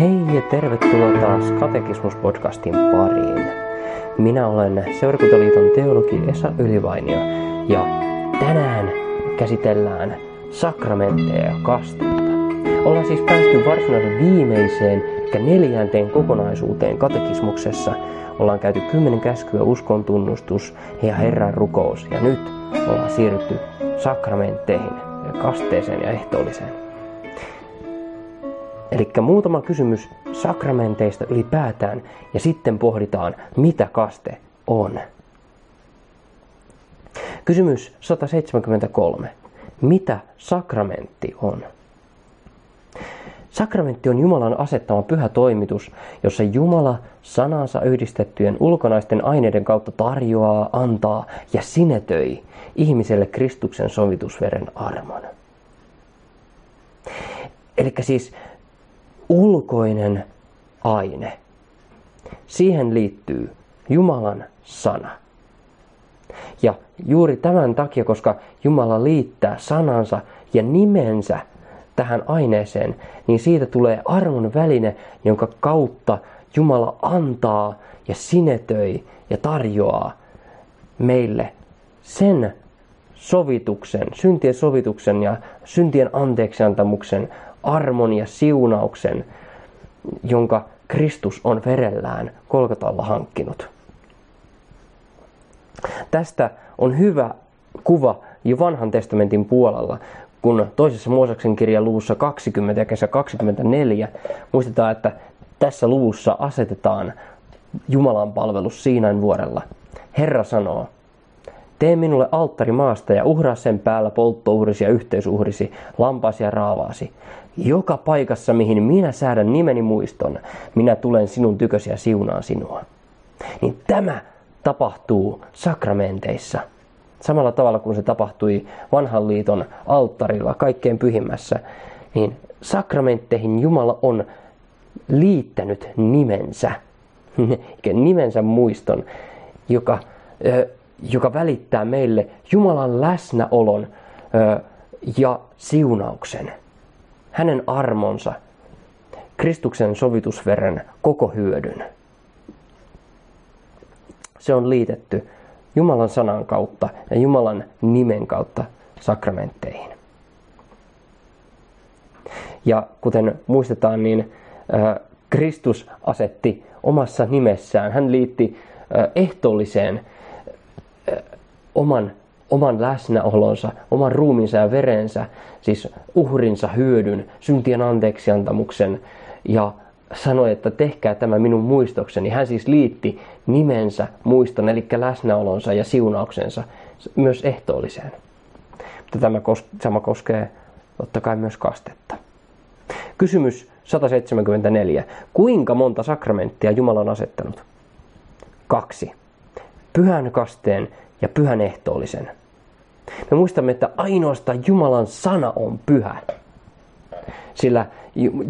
Hei ja tervetuloa taas Katekismus-podcastin pariin. Minä olen Seurakuntaliiton teologi Esa Ylivainio ja tänään käsitellään sakramentteja ja kastetta. Ollaan siis päästy varsinaisen viimeiseen ja neljänteen kokonaisuuteen katekismuksessa. Ollaan käyty kymmenen käskyä, uskon tunnustus ja Herran rukous ja nyt ollaan siirrytty sakramentteihin, kasteeseen ja ehtoolliseen. Eli muutama kysymys sakramenteista ylipäätään ja sitten pohditaan, mitä kaste on. Kysymys 173. Mitä sakramentti on? Sakramentti on Jumalan asettama pyhä toimitus, jossa Jumala sanansa yhdistettyjen ulkonaisten aineiden kautta tarjoaa, antaa ja sinetöi ihmiselle Kristuksen sovitusveren armon. Eli siis ulkoinen aine. Siihen liittyy Jumalan sana. Ja juuri tämän takia, koska Jumala liittää sanansa ja nimensä tähän aineeseen, niin siitä tulee armon väline, jonka kautta Jumala antaa ja sinetöi ja tarjoaa meille sen sovituksen, syntien sovituksen ja syntien anteeksiantamuksen armon ja siunauksen, jonka Kristus on verellään Kolkatalla hankkinut. Tästä on hyvä kuva jo vanhan testamentin puolella, kun toisessa Mooseksen kirjan luvussa 20 ja kesä 24 muistetaan, että tässä luvussa asetetaan Jumalan palvelus Siinain vuorella. Herra sanoo, Tee minulle alttari maasta ja uhraa sen päällä polttouhrisi ja yhteisuhrisi, lampaasi ja raavaasi. Joka paikassa, mihin minä säädän nimeni muiston, minä tulen sinun tykösi ja siunaan sinua. Niin tämä tapahtuu sakramenteissa. Samalla tavalla kuin se tapahtui vanhan liiton alttarilla, kaikkein pyhimmässä, niin sakramentteihin Jumala on liittänyt nimensä, nimensä muiston, joka joka välittää meille Jumalan läsnäolon ja siunauksen. Hänen armonsa, Kristuksen sovitusveren koko hyödyn. Se on liitetty Jumalan sanan kautta ja Jumalan nimen kautta sakramentteihin. Ja kuten muistetaan, niin Kristus asetti omassa nimessään, hän liitti ehtoolliseen oman, oman läsnäolonsa, oman ruumiinsa ja verensä, siis uhrinsa hyödyn, syntien anteeksiantamuksen ja sanoi, että tehkää tämä minun muistokseni. Hän siis liitti nimensä muiston, eli läsnäolonsa ja siunauksensa myös ehtoolliseen. Mutta tämä sama koskee totta kai myös kastetta. Kysymys 174. Kuinka monta sakramenttia Jumala on asettanut? Kaksi pyhän kasteen ja pyhän ehtoollisen. Me muistamme, että ainoastaan Jumalan sana on pyhä. Sillä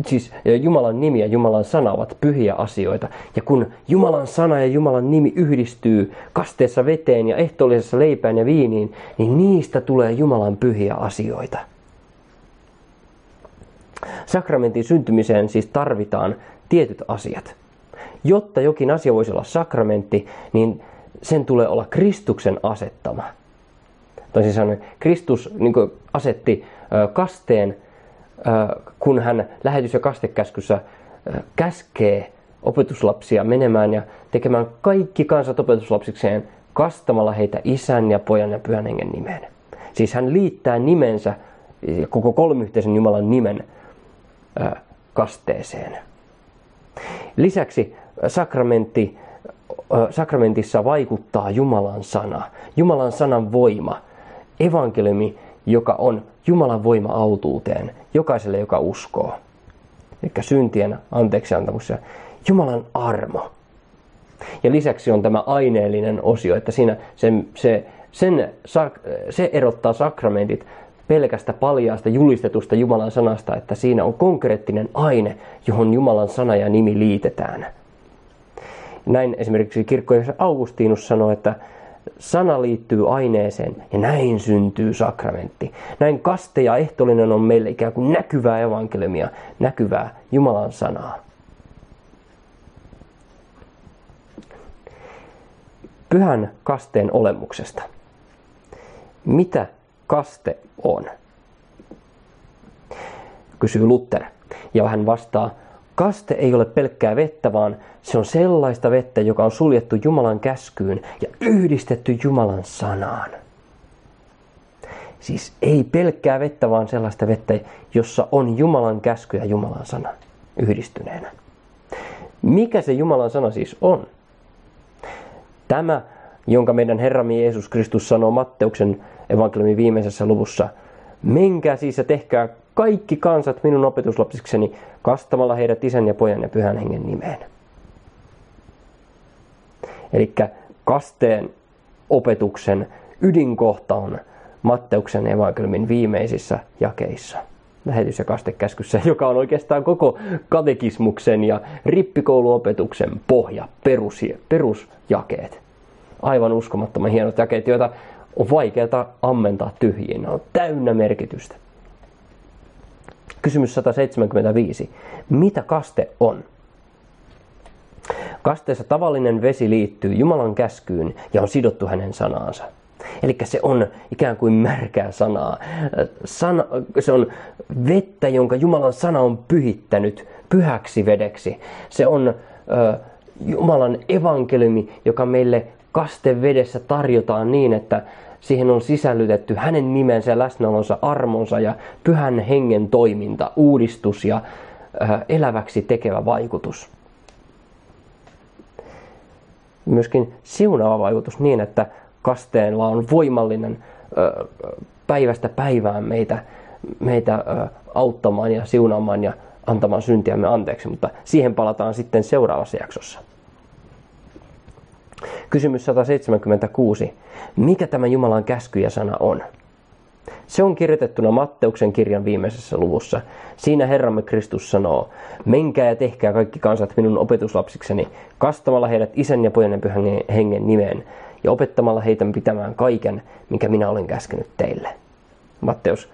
siis Jumalan nimi ja Jumalan sana ovat pyhiä asioita. Ja kun Jumalan sana ja Jumalan nimi yhdistyy kasteessa veteen ja ehtoollisessa leipään ja viiniin, niin niistä tulee Jumalan pyhiä asioita. Sakramentin syntymiseen siis tarvitaan tietyt asiat. Jotta jokin asia voisi olla sakramentti, niin sen tulee olla Kristuksen asettama. Toisin sanoen, Kristus niin asetti kasteen, kun hän lähetys- ja kastekäskyssä käskee opetuslapsia menemään ja tekemään kaikki kansat opetuslapsikseen kastamalla heitä isän ja pojan ja pyhän hengen nimeen. Siis hän liittää nimensä, koko kolmiyhteisen Jumalan nimen kasteeseen. Lisäksi sakramentti sakramentissa vaikuttaa Jumalan sana, Jumalan sanan voima, evankeliumi, joka on Jumalan voima autuuteen jokaiselle, joka uskoo. Eli syntien anteeksiantamus ja Jumalan armo. Ja lisäksi on tämä aineellinen osio, että siinä sen, se, sen, se erottaa sakramentit pelkästä paljaasta julistetusta Jumalan sanasta, että siinä on konkreettinen aine, johon Jumalan sana ja nimi liitetään. Näin esimerkiksi kirkkojen Augustinus sanoi, että sana liittyy aineeseen ja näin syntyy sakramentti. Näin kaste ja ehtolinen on meille ikään kuin näkyvää evankeliumia, näkyvää Jumalan sanaa. Pyhän kasteen olemuksesta. Mitä kaste on? Kysyy Luther ja vähän vastaa kaste ei ole pelkkää vettä, vaan se on sellaista vettä, joka on suljettu Jumalan käskyyn ja yhdistetty Jumalan sanaan. Siis ei pelkkää vettä, vaan sellaista vettä, jossa on Jumalan käsky ja Jumalan sana yhdistyneenä. Mikä se Jumalan sana siis on? Tämä, jonka meidän Herramme Jeesus Kristus sanoo Matteuksen evankeliumin viimeisessä luvussa, menkää siis ja tehkää kaikki kansat minun opetuslapsikseni kastamalla heidät isän ja pojan ja pyhän hengen nimeen. Eli kasteen opetuksen ydinkohta on Matteuksen evankeliumin viimeisissä jakeissa. Lähetys- ja kastekäskyssä, joka on oikeastaan koko katekismuksen ja rippikouluopetuksen pohja, perus, perusjakeet. Aivan uskomattoman hienot jakeet, joita on vaikeata ammentaa tyhjiin. Ne on täynnä merkitystä. Kysymys 175. Mitä kaste on? Kasteessa tavallinen vesi liittyy Jumalan käskyyn ja on sidottu hänen sanaansa. Eli se on ikään kuin märkää sanaa. Sana, se on vettä, jonka Jumalan sana on pyhittänyt pyhäksi vedeksi. Se on ö, Jumalan evankeliumi, joka meille kastevedessä tarjotaan niin, että siihen on sisällytetty hänen nimensä läsnäolonsa, armonsa ja pyhän hengen toiminta, uudistus ja ö, eläväksi tekevä vaikutus. Myöskin siunaava vaikutus niin, että kasteella on voimallinen päivästä päivään meitä, meitä auttamaan ja siunaamaan ja antamaan syntiämme anteeksi, mutta siihen palataan sitten seuraavassa jaksossa. Kysymys 176. Mikä tämä Jumalan käsky ja sana on? Se on kirjoitettuna Matteuksen kirjan viimeisessä luvussa. Siinä Herramme Kristus sanoo, menkää ja tehkää kaikki kansat minun opetuslapsikseni, kastamalla heidät isän ja pojan ja pyhän hengen nimeen, ja opettamalla heitä pitämään kaiken, minkä minä olen käskenyt teille. Matteus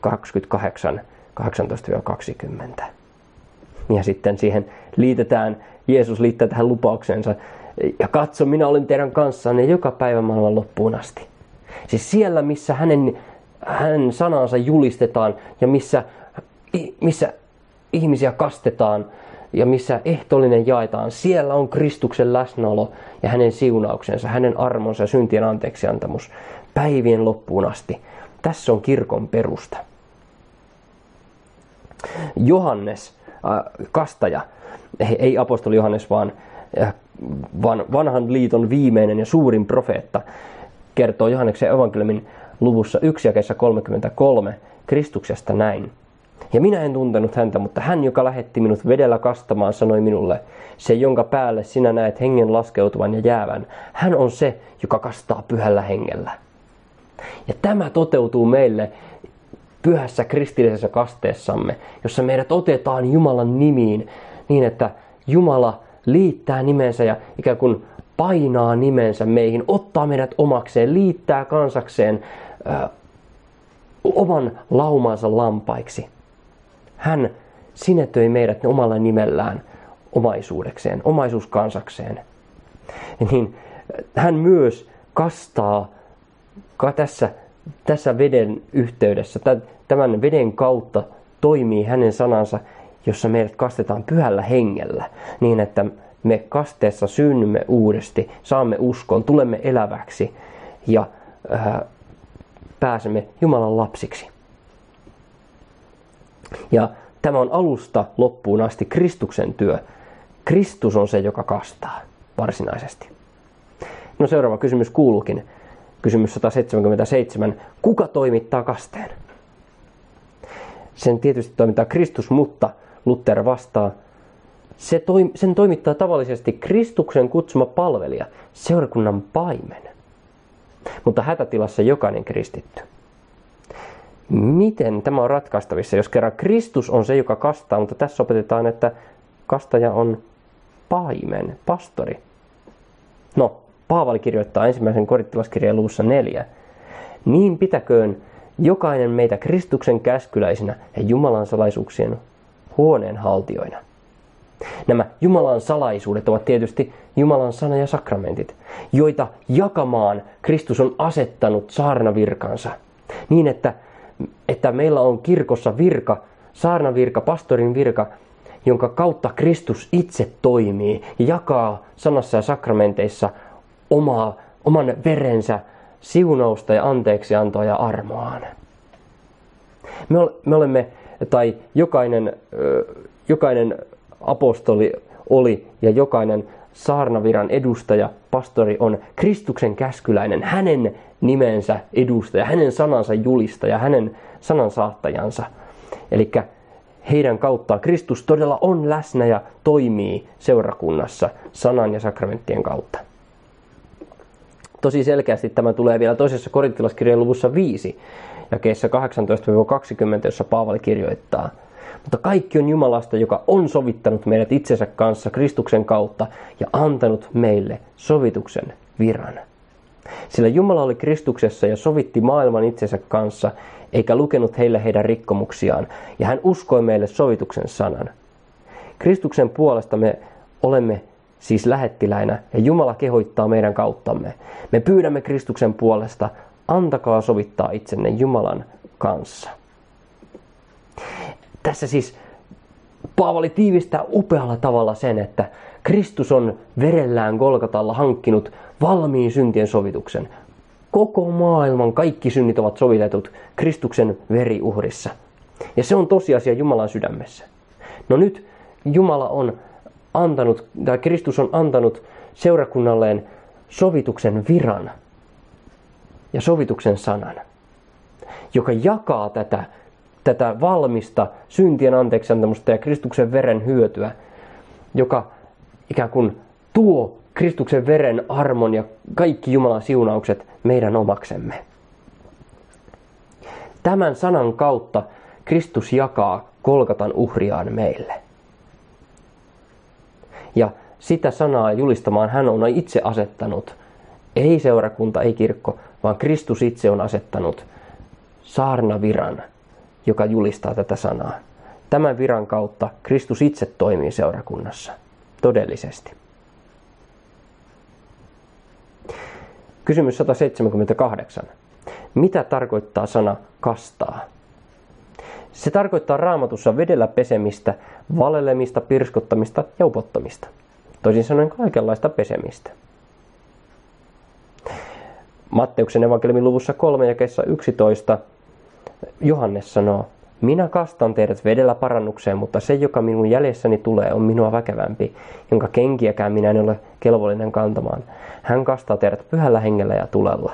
28, 18-20. Ja sitten siihen liitetään, Jeesus liittää tähän lupaukseensa, ja katso, minä olen teidän kanssanne joka päivä maailman loppuun asti. Siis siellä, missä hänen, hänen sanansa julistetaan ja missä, missä ihmisiä kastetaan, ja missä ehtoollinen jaetaan, siellä on Kristuksen läsnäolo ja hänen siunauksensa, hänen armonsa ja syntien anteeksiantamus päivien loppuun asti. Tässä on kirkon perusta. Johannes, äh, kastaja, ei apostoli Johannes, vaan, äh, vaan vanhan liiton viimeinen ja suurin profeetta, kertoo Johanneksen evankeliumin luvussa 1 jakeessa 33 Kristuksesta näin. Ja minä en tuntenut häntä, mutta hän, joka lähetti minut vedellä kastamaan, sanoi minulle, se jonka päälle sinä näet hengen laskeutuvan ja jäävän, hän on se, joka kastaa pyhällä hengellä. Ja tämä toteutuu meille pyhässä kristillisessä kasteessamme, jossa meidät otetaan Jumalan nimiin niin, että Jumala liittää nimensä ja ikään kuin painaa nimensä meihin, ottaa meidät omakseen, liittää kansakseen ö, oman laumansa lampaiksi. Hän sinetöi meidät omalla nimellään omaisuudekseen, omaisuuskansakseen. Niin hän myös kastaa tässä, tässä veden yhteydessä, tämän veden kautta toimii hänen sanansa, jossa meidät kastetaan pyhällä hengellä, niin että me kasteessa synnymme uudesti, saamme uskon, tulemme eläväksi ja äh, pääsemme Jumalan lapsiksi. Ja tämä on alusta loppuun asti Kristuksen työ. Kristus on se, joka kastaa varsinaisesti. No seuraava kysymys kuuluukin. Kysymys 177. Kuka toimittaa kasteen? Sen tietysti toimittaa Kristus, mutta Luther vastaa, se toim- sen toimittaa tavallisesti Kristuksen kutsuma palvelija, seurakunnan paimen. Mutta hätätilassa jokainen kristitty. Miten tämä on ratkaistavissa, jos kerran Kristus on se, joka kastaa, mutta tässä opetetaan, että kastaja on paimen, pastori. No, Paavali kirjoittaa ensimmäisen korittilaskirjan luvussa neljä. Niin pitäköön jokainen meitä Kristuksen käskyläisinä ja Jumalan salaisuuksien huoneen haltioina. Nämä Jumalan salaisuudet ovat tietysti Jumalan sana ja sakramentit, joita jakamaan Kristus on asettanut saarnavirkansa. Niin, että, että meillä on kirkossa virka, saarnavirka, pastorin virka, jonka kautta Kristus itse toimii ja jakaa sanassa ja sakramenteissa omaa, oman verensä siunausta ja anteeksiantoa ja armoaan. Me, me olemme, tai jokainen, jokainen apostoli oli ja jokainen saarnaviran edustaja, pastori on Kristuksen käskyläinen, hänen nimensä edustaja, hänen sanansa julistaja, hänen sanansaattajansa. Eli heidän kauttaan Kristus todella on läsnä ja toimii seurakunnassa sanan ja sakramenttien kautta. Tosi selkeästi tämä tulee vielä toisessa korintilaskirjan luvussa 5, jakeessa 18-20, jossa Paavali kirjoittaa. Mutta kaikki on Jumalasta, joka on sovittanut meidät itsensä kanssa Kristuksen kautta ja antanut meille sovituksen viran. Sillä Jumala oli Kristuksessa ja sovitti maailman itsensä kanssa, eikä lukenut heille heidän rikkomuksiaan, ja hän uskoi meille sovituksen sanan. Kristuksen puolesta me olemme siis lähettiläinä, ja Jumala kehoittaa meidän kauttamme. Me pyydämme Kristuksen puolesta, antakaa sovittaa itsenne Jumalan kanssa. Tässä siis Paavali tiivistää upealla tavalla sen, että Kristus on verellään Golgatalla hankkinut valmiin syntien sovituksen. Koko maailman kaikki synnit ovat sovitetut Kristuksen veriuhrissa. Ja se on tosiasia Jumalan sydämessä. No nyt Jumala on antanut, tai Kristus on antanut seurakunnalleen sovituksen viran ja sovituksen sanan, joka jakaa tätä, tätä valmista syntien anteeksiantamusta ja Kristuksen veren hyötyä, joka ikään kuin tuo Kristuksen veren armon ja kaikki Jumalan siunaukset meidän omaksemme. Tämän sanan kautta Kristus jakaa Kolkatan uhriaan meille. Ja sitä sanaa julistamaan hän on itse asettanut, ei seurakunta, ei kirkko, vaan Kristus itse on asettanut saarnaviran, joka julistaa tätä sanaa. Tämän viran kautta Kristus itse toimii seurakunnassa, todellisesti. Kysymys 178. Mitä tarkoittaa sana kastaa? Se tarkoittaa raamatussa vedellä pesemistä, valelemista, pirskottamista ja upottamista. Toisin sanoen kaikenlaista pesemistä. Matteuksen evankeliumin luvussa 3 ja 11 Johannes sanoo, minä kastan teidät vedellä parannukseen, mutta se, joka minun jäljessäni tulee, on minua väkevämpi, jonka kenkiäkään minä en ole kelvollinen kantamaan. Hän kastaa teidät pyhällä hengellä ja tulella.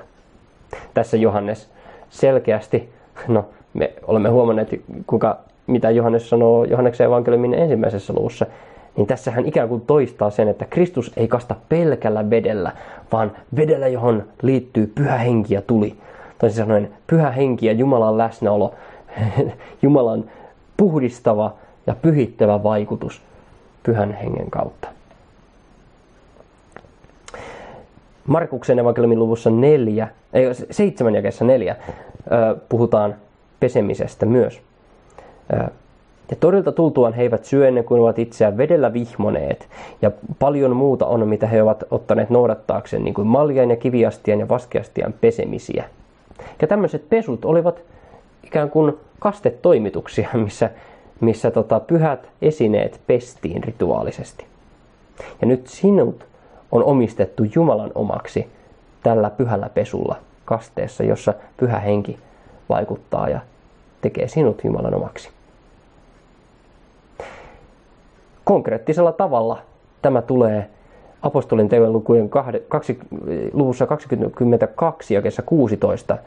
Tässä Johannes selkeästi, no me olemme huomanneet, kuinka, mitä Johannes sanoo Johanneksen evankeliumin ensimmäisessä luvussa, niin tässä hän ikään kuin toistaa sen, että Kristus ei kasta pelkällä vedellä, vaan vedellä, johon liittyy pyhä henki ja tuli. Toisin sanoen pyhä henki ja Jumalan läsnäolo, Jumalan puhdistava ja pyhittävä vaikutus pyhän hengen kautta. Markuksen evankeliumin luvussa 4, ei, 7 jakessa 4 puhutaan pesemisestä myös. Ja torilta tultuaan he eivät syö ennen kuin ovat itseään vedellä vihmoneet. Ja paljon muuta on, mitä he ovat ottaneet noudattaakseen, niin kuin maljain ja kiviastian ja vaskeastian pesemisiä. Ja tämmöiset pesut olivat ikään kuin kastetoimituksia, missä, missä tota, pyhät esineet pestiin rituaalisesti. Ja nyt sinut on omistettu Jumalan omaksi tällä pyhällä pesulla kasteessa, jossa pyhä henki vaikuttaa ja tekee sinut Jumalan omaksi. Konkreettisella tavalla tämä tulee apostolin teon lukujen kaksi, luvussa 22 ja 16,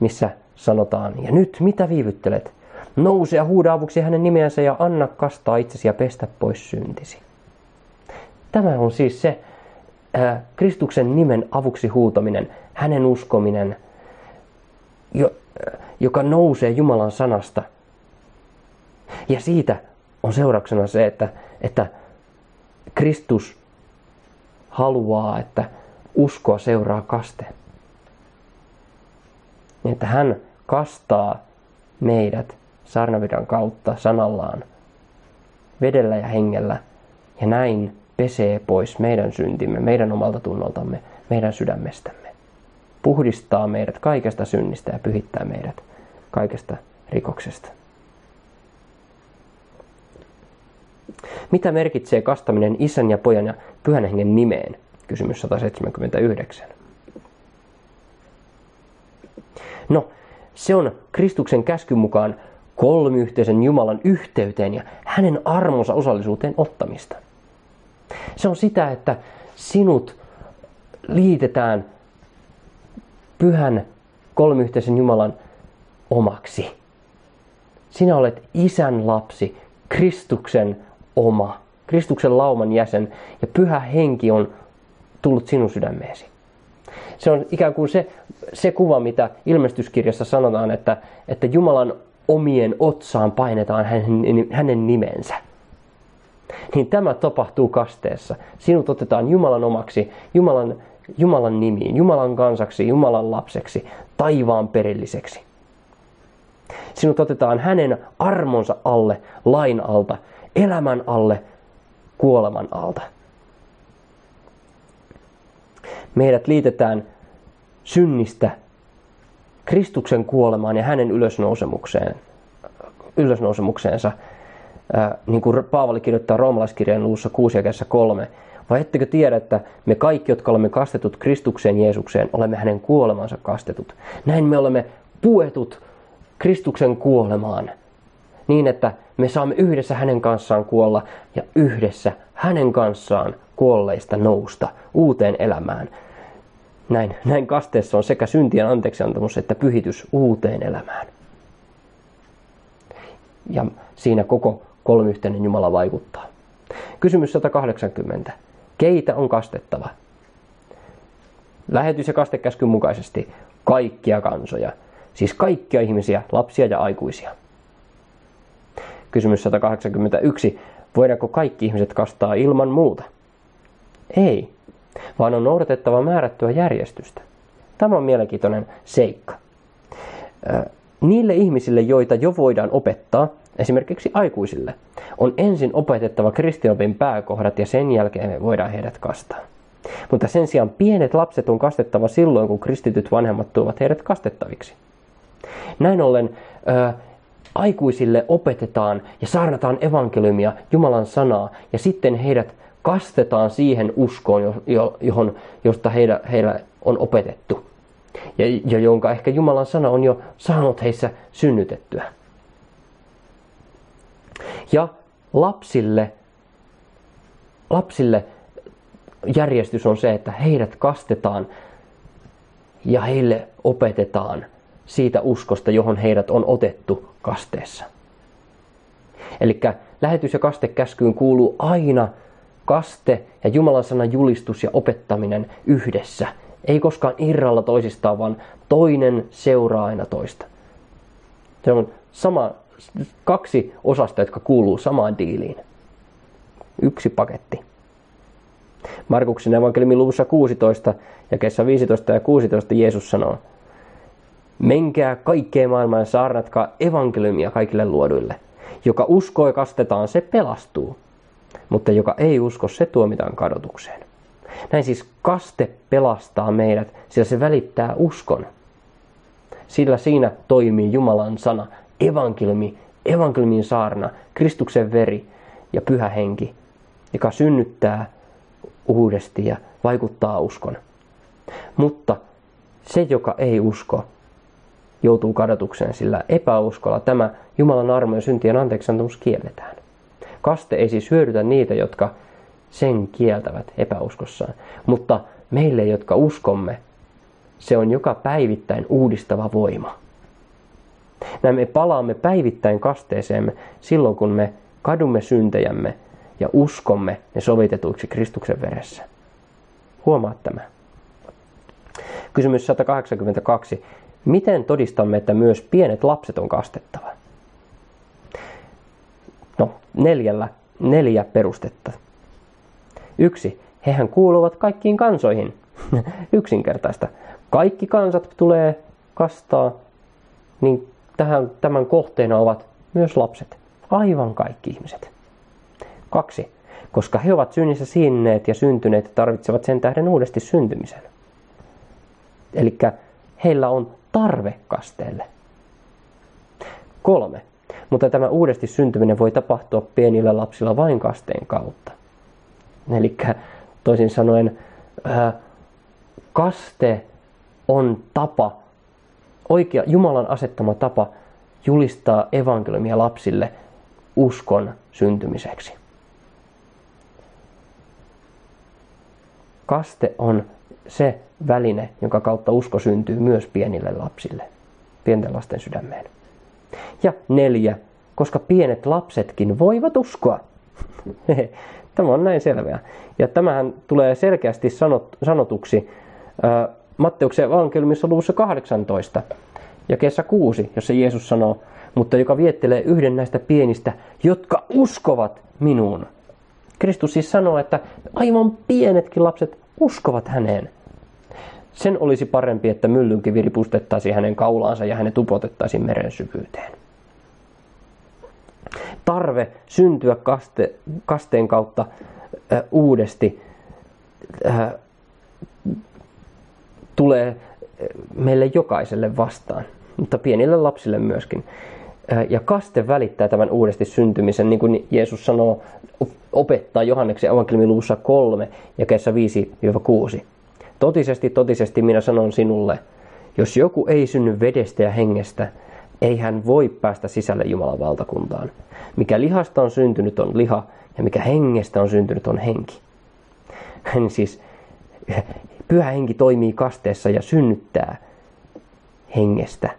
missä sanotaan, ja nyt mitä viivyttelet? Nouse ja huuda avuksi hänen nimeänsä ja anna kastaa itsesi ja pestä pois syntisi. Tämä on siis se ää, Kristuksen nimen avuksi huutaminen, hänen uskominen, jo, joka nousee Jumalan sanasta. Ja siitä on seurauksena se, että, että Kristus haluaa, että uskoa seuraa kaste. Niin, että hän kastaa meidät sarnavidan kautta sanallaan vedellä ja hengellä ja näin pesee pois meidän syntimme, meidän omalta tunnoltamme, meidän sydämestämme. Puhdistaa meidät kaikesta synnistä ja pyhittää meidät kaikesta rikoksesta. Mitä merkitsee kastaminen isän ja pojan ja pyhän hengen nimeen? Kysymys 179. No, se on Kristuksen käskyn mukaan kolmiyhteisen Jumalan yhteyteen ja hänen armonsa osallisuuteen ottamista. Se on sitä, että sinut liitetään pyhän kolmiyhteisen Jumalan omaksi. Sinä olet isän lapsi, Kristuksen oma, Kristuksen lauman jäsen ja pyhä henki on tullut sinun sydämeesi. Se on ikään kuin se, se kuva, mitä ilmestyskirjassa sanotaan, että, että Jumalan omien otsaan painetaan hänen, hänen nimensä. Niin tämä tapahtuu kasteessa. Sinut otetaan Jumalan omaksi, Jumalan, Jumalan nimiin, Jumalan kansaksi, Jumalan lapseksi, taivaan perilliseksi. Sinut otetaan hänen armonsa alle, lain alta, elämän alle, kuoleman alta. Meidät liitetään synnistä Kristuksen kuolemaan ja hänen ylösnousemukseen, ylösnousemukseensa, niin kuin Paavali kirjoittaa roomalaiskirjan luussa 6 ja 3. Vai ettekö tiedä, että me kaikki, jotka olemme kastetut Kristukseen Jeesukseen, olemme hänen kuolemansa kastetut. Näin me olemme puetut Kristuksen kuolemaan niin, että me saamme yhdessä hänen kanssaan kuolla ja yhdessä hänen kanssaan kuolleista nousta uuteen elämään. Näin, näin kasteessa on sekä syntien anteeksiantamus että pyhitys uuteen elämään. Ja siinä koko kolmyhteinen Jumala vaikuttaa. Kysymys 180. Keitä on kastettava? Lähetys- ja kastekäskyn mukaisesti kaikkia kansoja, siis kaikkia ihmisiä, lapsia ja aikuisia. Kysymys 181. Voidaanko kaikki ihmiset kastaa ilman muuta? Ei, vaan on noudatettava määrättyä järjestystä. Tämä on mielenkiintoinen seikka. Niille ihmisille, joita jo voidaan opettaa, esimerkiksi aikuisille, on ensin opetettava kristinopin pääkohdat ja sen jälkeen me voidaan heidät kastaa. Mutta sen sijaan pienet lapset on kastettava silloin, kun kristityt vanhemmat tuovat heidät kastettaviksi. Näin ollen aikuisille opetetaan ja saarnataan evankeliumia, Jumalan sanaa, ja sitten heidät kastetaan siihen uskoon, johon, josta heillä, heillä on opetettu. Ja, ja jonka ehkä Jumalan sana on jo saanut heissä synnytettyä. Ja lapsille, lapsille järjestys on se, että heidät kastetaan ja heille opetetaan siitä uskosta, johon heidät on otettu kasteessa. Eli lähetys- ja kastekäskyyn kuuluu aina kaste ja Jumalan sanan julistus ja opettaminen yhdessä. Ei koskaan irralla toisistaan, vaan toinen seuraa aina toista. Se on sama, kaksi osasta, jotka kuuluu samaan diiliin. Yksi paketti. Markuksen evankeliumin luvussa 16 ja kesä 15 ja 16 Jeesus sanoo, Menkää kaikkeen maailmaan saarnatkaa evankeliumia kaikille luoduille. Joka uskoo ja kastetaan, se pelastuu mutta joka ei usko, se tuomitaan kadotukseen. Näin siis kaste pelastaa meidät, sillä se välittää uskon. Sillä siinä toimii Jumalan sana, evankeliumi, evankeliumin saarna, Kristuksen veri ja pyhä henki, joka synnyttää uudesti ja vaikuttaa uskon. Mutta se, joka ei usko, joutuu kadotukseen, sillä epäuskolla tämä Jumalan armo ja syntien anteeksiantamus kielletään. Kaste ei siis hyödytä niitä, jotka sen kieltävät epäuskossaan. Mutta meille, jotka uskomme, se on joka päivittäin uudistava voima. Näin me palaamme päivittäin kasteeseemme silloin, kun me kadumme syntejämme ja uskomme ne sovitetuiksi Kristuksen veressä. Huomaa tämä. Kysymys 182. Miten todistamme, että myös pienet lapset on kastettava? No, neljällä, neljä perustetta. Yksi, hehän kuuluvat kaikkiin kansoihin. Yksinkertaista. Kaikki kansat tulee kastaa, niin tähän, tämän kohteena ovat myös lapset. Aivan kaikki ihmiset. Kaksi. koska he ovat synnissä sinneet ja syntyneet tarvitsevat sen tähden uudesti syntymisen. Eli heillä on tarve kasteelle. Kolme. Mutta tämä uudesti syntyminen voi tapahtua pienillä lapsilla vain kasteen kautta. Eli toisin sanoen, kaste on tapa, oikea Jumalan asettama tapa julistaa evankeliumia lapsille uskon syntymiseksi. Kaste on se väline, jonka kautta usko syntyy myös pienille lapsille, pienten lasten sydämeen. Ja neljä, koska pienet lapsetkin voivat uskoa. Tämä on näin selvää. Ja tämähän tulee selkeästi sanot, sanotuksi äh, Matteuksen evankeliumissa luvussa 18 ja kesä 6, jossa Jeesus sanoo, mutta joka viettelee yhden näistä pienistä, jotka uskovat minuun. Kristus siis sanoo, että aivan pienetkin lapset uskovat häneen. Sen olisi parempi, että myllynkivi ripustettaisiin hänen kaulaansa ja hänet upotettaisiin meren syvyyteen. Tarve syntyä kaste, kasteen kautta äh, uudesti äh, tulee meille jokaiselle vastaan, mutta pienille lapsille myöskin. Ja kaste välittää tämän uudesti syntymisen, niin kuin Jeesus sanoo, opettaa Johanneksen evankeliumin luvussa 3 ja kesä 5-6. Totisesti, totisesti minä sanon sinulle, jos joku ei synny vedestä ja hengestä, ei hän voi päästä sisälle Jumalan valtakuntaan. Mikä lihasta on syntynyt on liha, ja mikä hengestä on syntynyt on henki. Hän siis, pyhä henki toimii kasteessa ja synnyttää hengestä.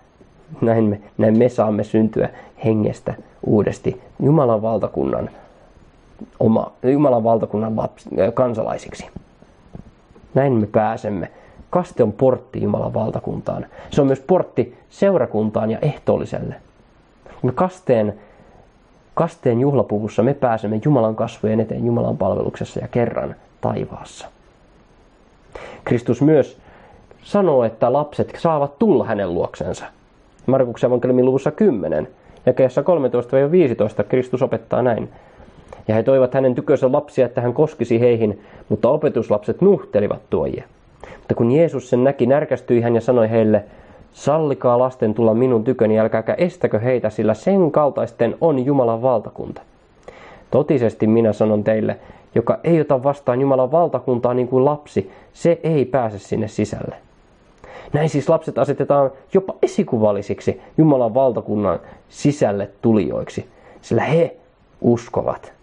Näin me, näin me saamme syntyä hengestä uudesti Jumalan valtakunnan, oma, Jumalan valtakunnan lapsi, kansalaisiksi. Näin me pääsemme. Kaste on portti Jumalan valtakuntaan. Se on myös portti seurakuntaan ja ehtoolliselle. Me kasteen, kasteen juhlapuvussa me pääsemme Jumalan kasvojen eteen Jumalan palveluksessa ja kerran taivaassa. Kristus myös sanoo, että lapset saavat tulla hänen luoksensa. Markuksen evankeliumin luvussa 10 ja 13-15 Kristus opettaa näin. Ja he toivat hänen tykönsä lapsia, että hän koskisi heihin, mutta opetuslapset nuhtelivat tuojia. Mutta kun Jeesus sen näki, närkästyi hän ja sanoi heille, sallikaa lasten tulla minun tyköni, älkääkä estäkö heitä, sillä sen kaltaisten on Jumalan valtakunta. Totisesti minä sanon teille, joka ei ota vastaan Jumalan valtakuntaa niin kuin lapsi, se ei pääse sinne sisälle. Näin siis lapset asetetaan jopa esikuvallisiksi Jumalan valtakunnan sisälle tulijoiksi, sillä he uskovat.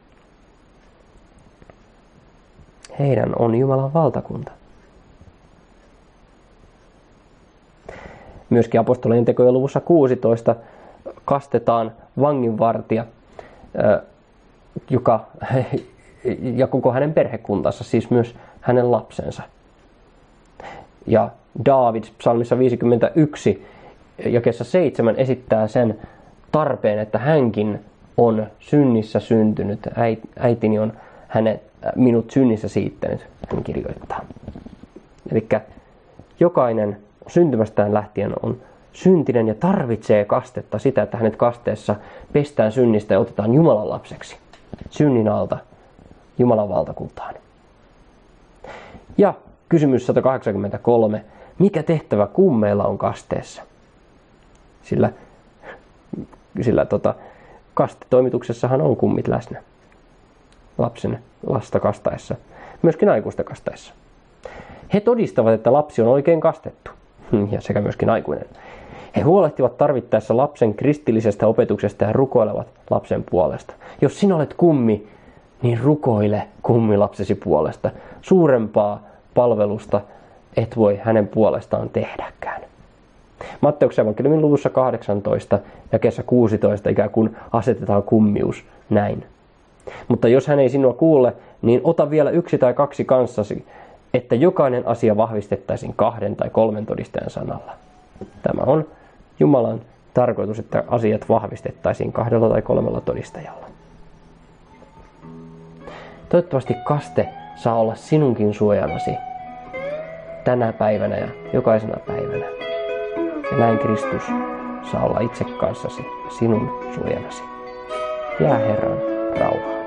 Heidän on Jumalan valtakunta. Myöskin apostolien tekojen luvussa 16 kastetaan vanginvartija, joka, ja koko hänen perhekuntansa, siis myös hänen lapsensa. Ja David psalmissa 51 ja kesä 7 esittää sen tarpeen, että hänkin on synnissä syntynyt. Äitini on hänet, minut synnissä siittänyt, hän kirjoittaa. Eli jokainen syntymästään lähtien on syntinen ja tarvitsee kastetta, sitä, että hänet kasteessa pestään synnistä ja otetaan Jumalan lapseksi. Synnin alta Jumalan valtakuntaan. Ja kysymys 183. Mikä tehtävä kummeilla on kasteessa? Sillä, sillä tota, kastetoimituksessahan on kummit läsnä lapsen lasta kastaessa, myöskin aikuista kastaessa. He todistavat, että lapsi on oikein kastettu. Hmm, ja sekä myöskin aikuinen. He huolehtivat tarvittaessa lapsen kristillisestä opetuksesta ja rukoilevat lapsen puolesta. Jos sinä olet kummi, niin rukoile kummi lapsesi puolesta. Suurempaa palvelusta et voi hänen puolestaan tehdäkään. Matteuksen evankeliumin luvussa 18 ja kesä 16 ikään kuin asetetaan kummius näin. Mutta jos hän ei sinua kuule, niin ota vielä yksi tai kaksi kanssasi, että jokainen asia vahvistettaisiin kahden tai kolmen todistajan sanalla. Tämä on Jumalan tarkoitus, että asiat vahvistettaisiin kahdella tai kolmella todistajalla. Toivottavasti kaste saa olla sinunkin suojanasi tänä päivänä ja jokaisena päivänä. Ja näin Kristus saa olla itse kanssasi sinun suojanasi. Jää Herran rauha.